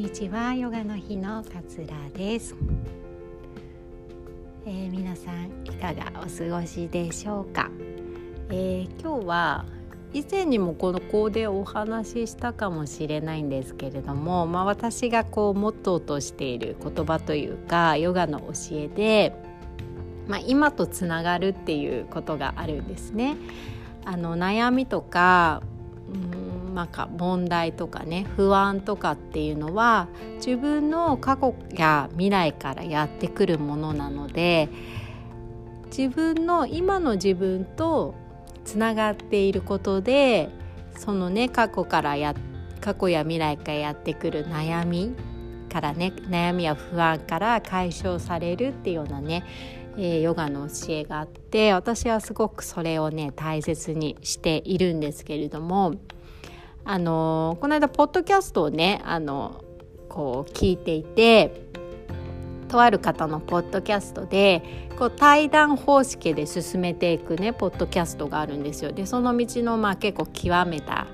にちは。ヨガの日の桂です、えー、皆さんいかがお過ごしでしょうか、えー、今日は以前にもこの子でお話ししたかもしれないんですけれども、まあ、私がこうモットーとしている言葉というかヨガの教えで、まあ、今とつながるっていうことがあるんですね。あの悩みとかうんなんか問題とかね不安とかっていうのは自分の過去や未来からやってくるものなので自分の今の自分とつながっていることでそのね過去からや過去や未来からやってくる悩みからね悩みや不安から解消されるっていうようなねえ、ヨガの教えがあって私はすごくそれをね大切にしているんですけれどもあのこの間ポッドキャストをねあのこう聞いていてとある方のポッドキャストでこう対談方式で進めていくねポッドキャストがあるんですよ。でその道のまあ結構極めた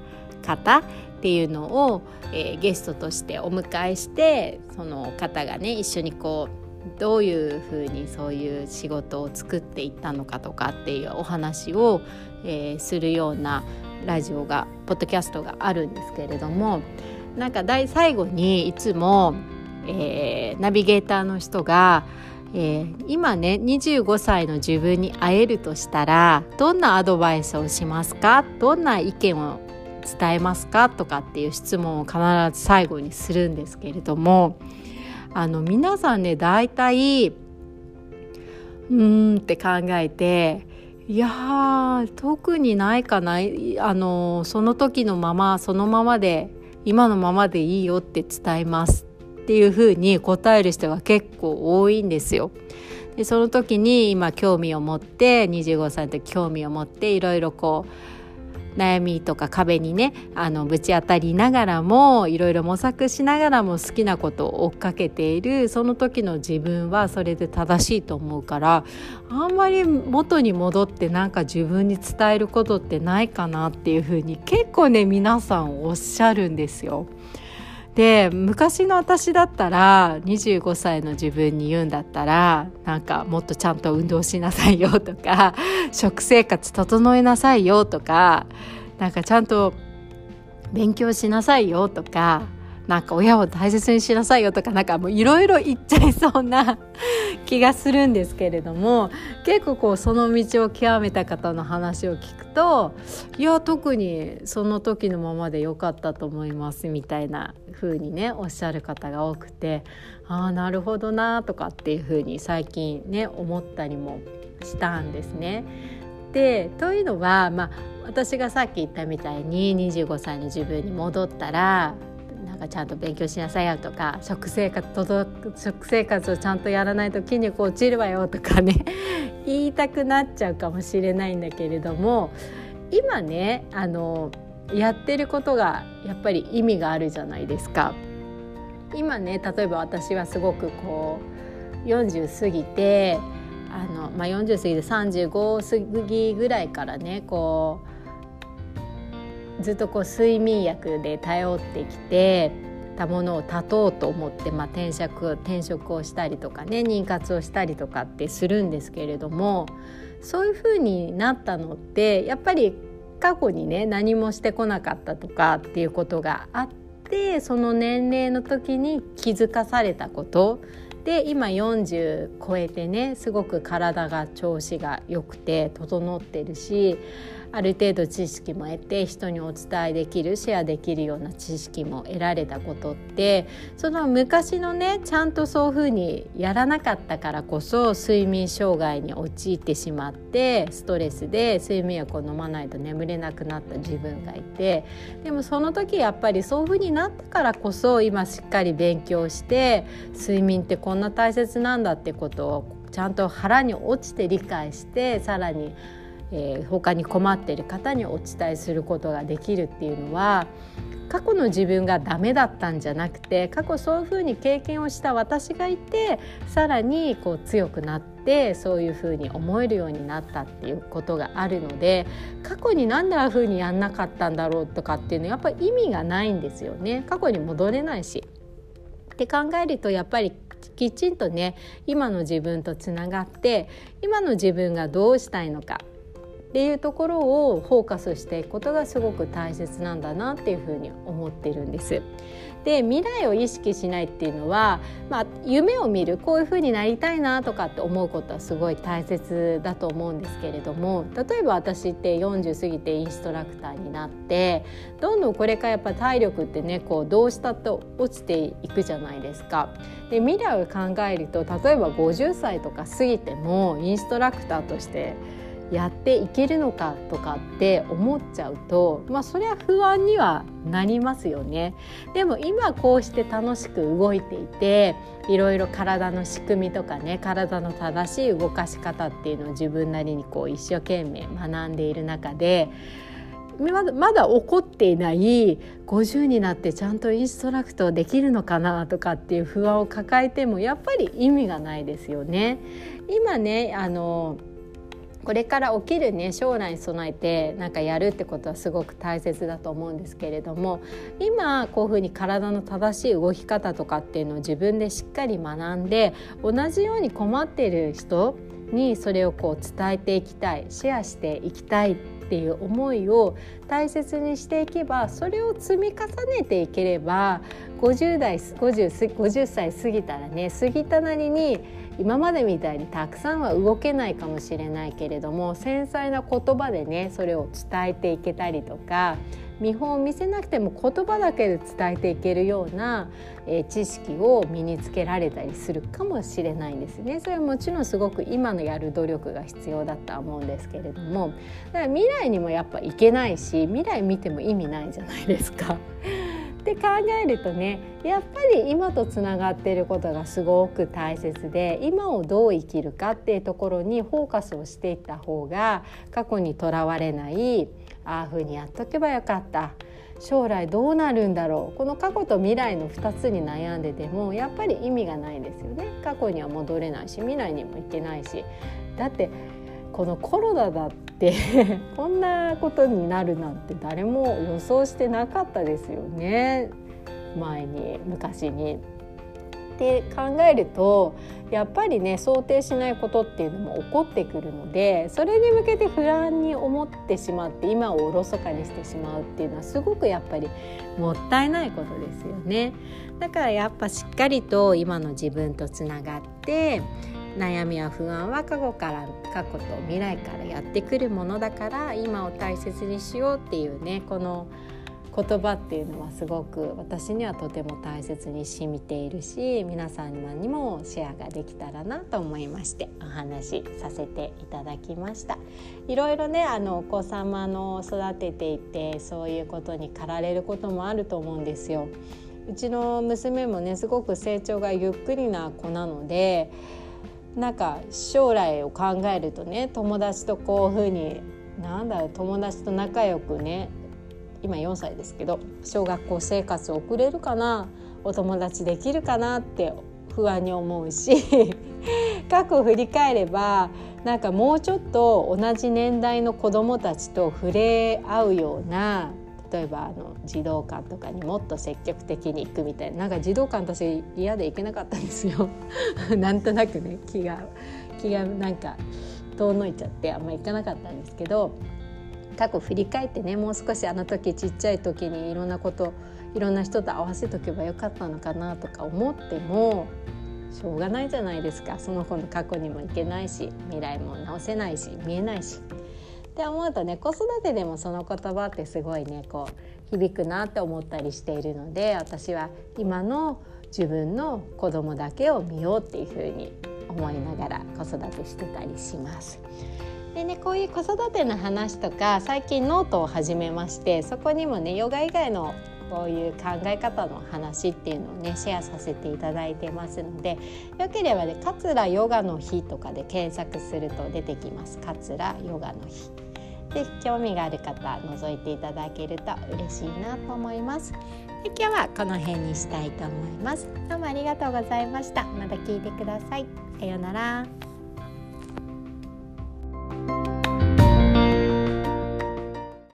方っていうのを、えー、ゲストとしてお迎えしてその方がね一緒にこうどういうふうにそういう仕事を作っていったのかとかっていうお話を、えー、するようなラジオがポッドキャストがあるんですけれどもなんか大最後にいつも、えー、ナビゲーターの人がえー、今ね25歳の自分に会えるとしたらどんなアドバイスをしますか？どんな意見を伝えますか？とかっていう質問を必ず最後にするんですけれどもあの皆さんね大体うーんって考えていや特にないかなあのその時のままそのままで今のままでいいよって伝えますっていうふうに答える人が結構多いんですよ。でその時に今興味を持って25歳の時興味を持っていろいろこう悩みとか壁にねあのぶち当たりながらもいろいろ模索しながらも好きなことを追っかけているその時の自分はそれで正しいと思うからあんまり元に戻ってなんか自分に伝えることってないかなっていうふうに結構ね皆さんおっしゃるんですよ。で昔の私だったら25歳の自分に言うんだったらなんかもっとちゃんと運動しなさいよとか 食生活整えなさいよとかなんかちゃんと勉強しなさいよとかなんか親を大切にしなさいよとかなんかもういろいろ言っちゃいそうな 気がするんですけれども結構こうその道を極めた方の話を聞くといや特にその時のままで良かったと思いますみたいな風にねおっしゃる方が多くてああなるほどなとかっていう風に最近ね思ったりもしたんですね。でというのは、まあ、私がさっき言ったみたいに25歳の自分に戻ったらなんかちゃんと勉強しなさいよとか食生活食生活をちゃんとやらないと筋肉落ちるわよとかね 言いたくなっちゃうかもしれないんだけれども今ねあのやってることがやっぱり意味があるじゃないですか。今ね例えば私はすごくこう40過ぎてあの、まあ、40過ぎて35過ぎぐらいからねこうずっとこう睡眠薬で頼ってきてたものを断とうと思って、まあ、転職転職をしたりとかね妊活をしたりとかってするんですけれどもそういうふうになったのってやっぱり過去にね何もしてこなかったとかっていうことがあってその年齢の時に気づかされたこと。で今40超えてねすごく体が調子が良くて整ってるしある程度知識も得て人にお伝えできるシェアできるような知識も得られたことってその昔のねちゃんとそういうふうにやらなかったからこそ睡眠障害に陥ってしまってストレスで睡眠薬を飲まないと眠れなくなった自分がいてでもその時やっぱりそういうふうになったからこそ今しっかり勉強して睡眠ってこんな大切なんだってことをちゃんと腹に落ちて理解してさらにえー、他に困っている方にお伝えすることができるっていうのは過去の自分がダメだったんじゃなくて過去そういうふうに経験をした私がいてさらにこう強くなってそういうふうに思えるようになったっていうことがあるので過去に何でああいうふうにやんなかったんだろうとかっていうのはやっぱり意味がないんですよね過去に戻れないし。って考えるとやっぱりきちんとね今の自分とつながって今の自分がどうしたいのかっていうところをフォーカスしていくことがすごく大切なんだなっていうふうに思ってるんです。で未来を意識しないっていうのは、まあ、夢を見るこういうふうになりたいなとかって思うことはすごい大切だと思うんですけれども例えば私って40過ぎてインストラクターになってどんどんこれからやっぱ体力ってねこうどうしたって落ちていくじゃないですか。で未来を考えると例えば50歳とか過ぎてもインストラクターとしてやっていけるのかとかって思っちゃうとまあそれは不安にはなりますよねでも今こうして楽しく動いていていろいろ体の仕組みとかね体の正しい動かし方っていうのを自分なりにこう一生懸命学んでいる中でまだまだ起こっていない50になってちゃんとインストラクトできるのかなとかっていう不安を抱えてもやっぱり意味がないですよね。今ねあのこれから起きるね将来に備えてなんかやるってことはすごく大切だと思うんですけれども今こういうふうに体の正しい動き方とかっていうのを自分でしっかり学んで同じように困ってる人にそれをこう伝えていきたいシェアしていきたいっていう思いを大切にしていけばそれを積み重ねていければ50代 50, 50歳過ぎたらね過ぎたなりに今までみたいにたくさんは動けないかもしれないけれども繊細な言葉でねそれを伝えていけたりとか見本を見せなくても言葉だけで伝えていけるような、えー、知識を身につけられたりするかもしれないんですね。それはもちろんすごく今のやる努力が必要だとは思うんですけれどもだから未来にもやっぱいけないし未来見ても意味ないじゃないですか。って考えるとねやっぱり今とつながっていることがすごく大切で今をどう生きるかっていうところにフォーカスをしていった方が過去にとらわれないああふうにやっとけばよかった。将来どうなるんだろう。この過去と未来の2つに悩んでてもやっぱり意味がないですよね。過去には戻れないし未来にも行けないし。だってこのコロナだって こんなことになるなんて誰も予想してなかったですよね前に昔に。って考えるとやっぱりね想定しないことっていうのも起こってくるのでそれに向けて不安に思ってしまって今をおろそかにしてしまうっていうのはすごくやっぱりもったいないことですよね。だからやっぱしっかりと今の自分とつながって悩みや不安は過去から過去と未来からやってくるものだから今を大切にしようっていうねこの言葉っていうのはすごく私にはとても大切にしみているし皆さんにもシェアができたらなと思いましてお話しさせていただきました。いろいろねあのお子様の育てていてそういうことに駆られることもあると思うんですよ。うちの娘もねすごく成長がゆっくりな子なのでなんか将来を考えるとね友達とこういうふうになんだろう友達と仲良くね今4歳ですけど小学校生活を送れるかなお友達できるかなって不安に思うし 過去を振り返ればなんかもうちょっと同じ年代の子どもたちと触れ合うような例えばあの児童館とかにもっと積極的に行くみたいななんか児童館私嫌で行けなかったんですよ。なんとなくね気が気がなんか遠のいちゃってあんま行かなかったんですけど過去振り返ってねもう少しあの時ちっちゃい時にいろんなこといろんな人と合わせとけばよかったのかなとか思ってもしょうがないじゃないですか。その子の過去にも行けないし未来も直せないし見えないし。って思うとね子育てでもその言葉ってすごいねこう響くなって思ったりしているので私は今の自分の子供だけを見ようっていうふうに思いながら子育てしてたりします。でねこういう子育ての話とか最近ノートを始めましてそこにもねヨガ以外のこういう考え方の話っていうのをねシェアさせていただいてますのでよければね「桂ヨガの日」とかで検索すると出てきます桂ヨガの日。で興味がある方覗いていただけると嬉しいなと思います。で今日はこの辺にしたいと思います。どうもありがとうございました。また聞いてください。さようなら。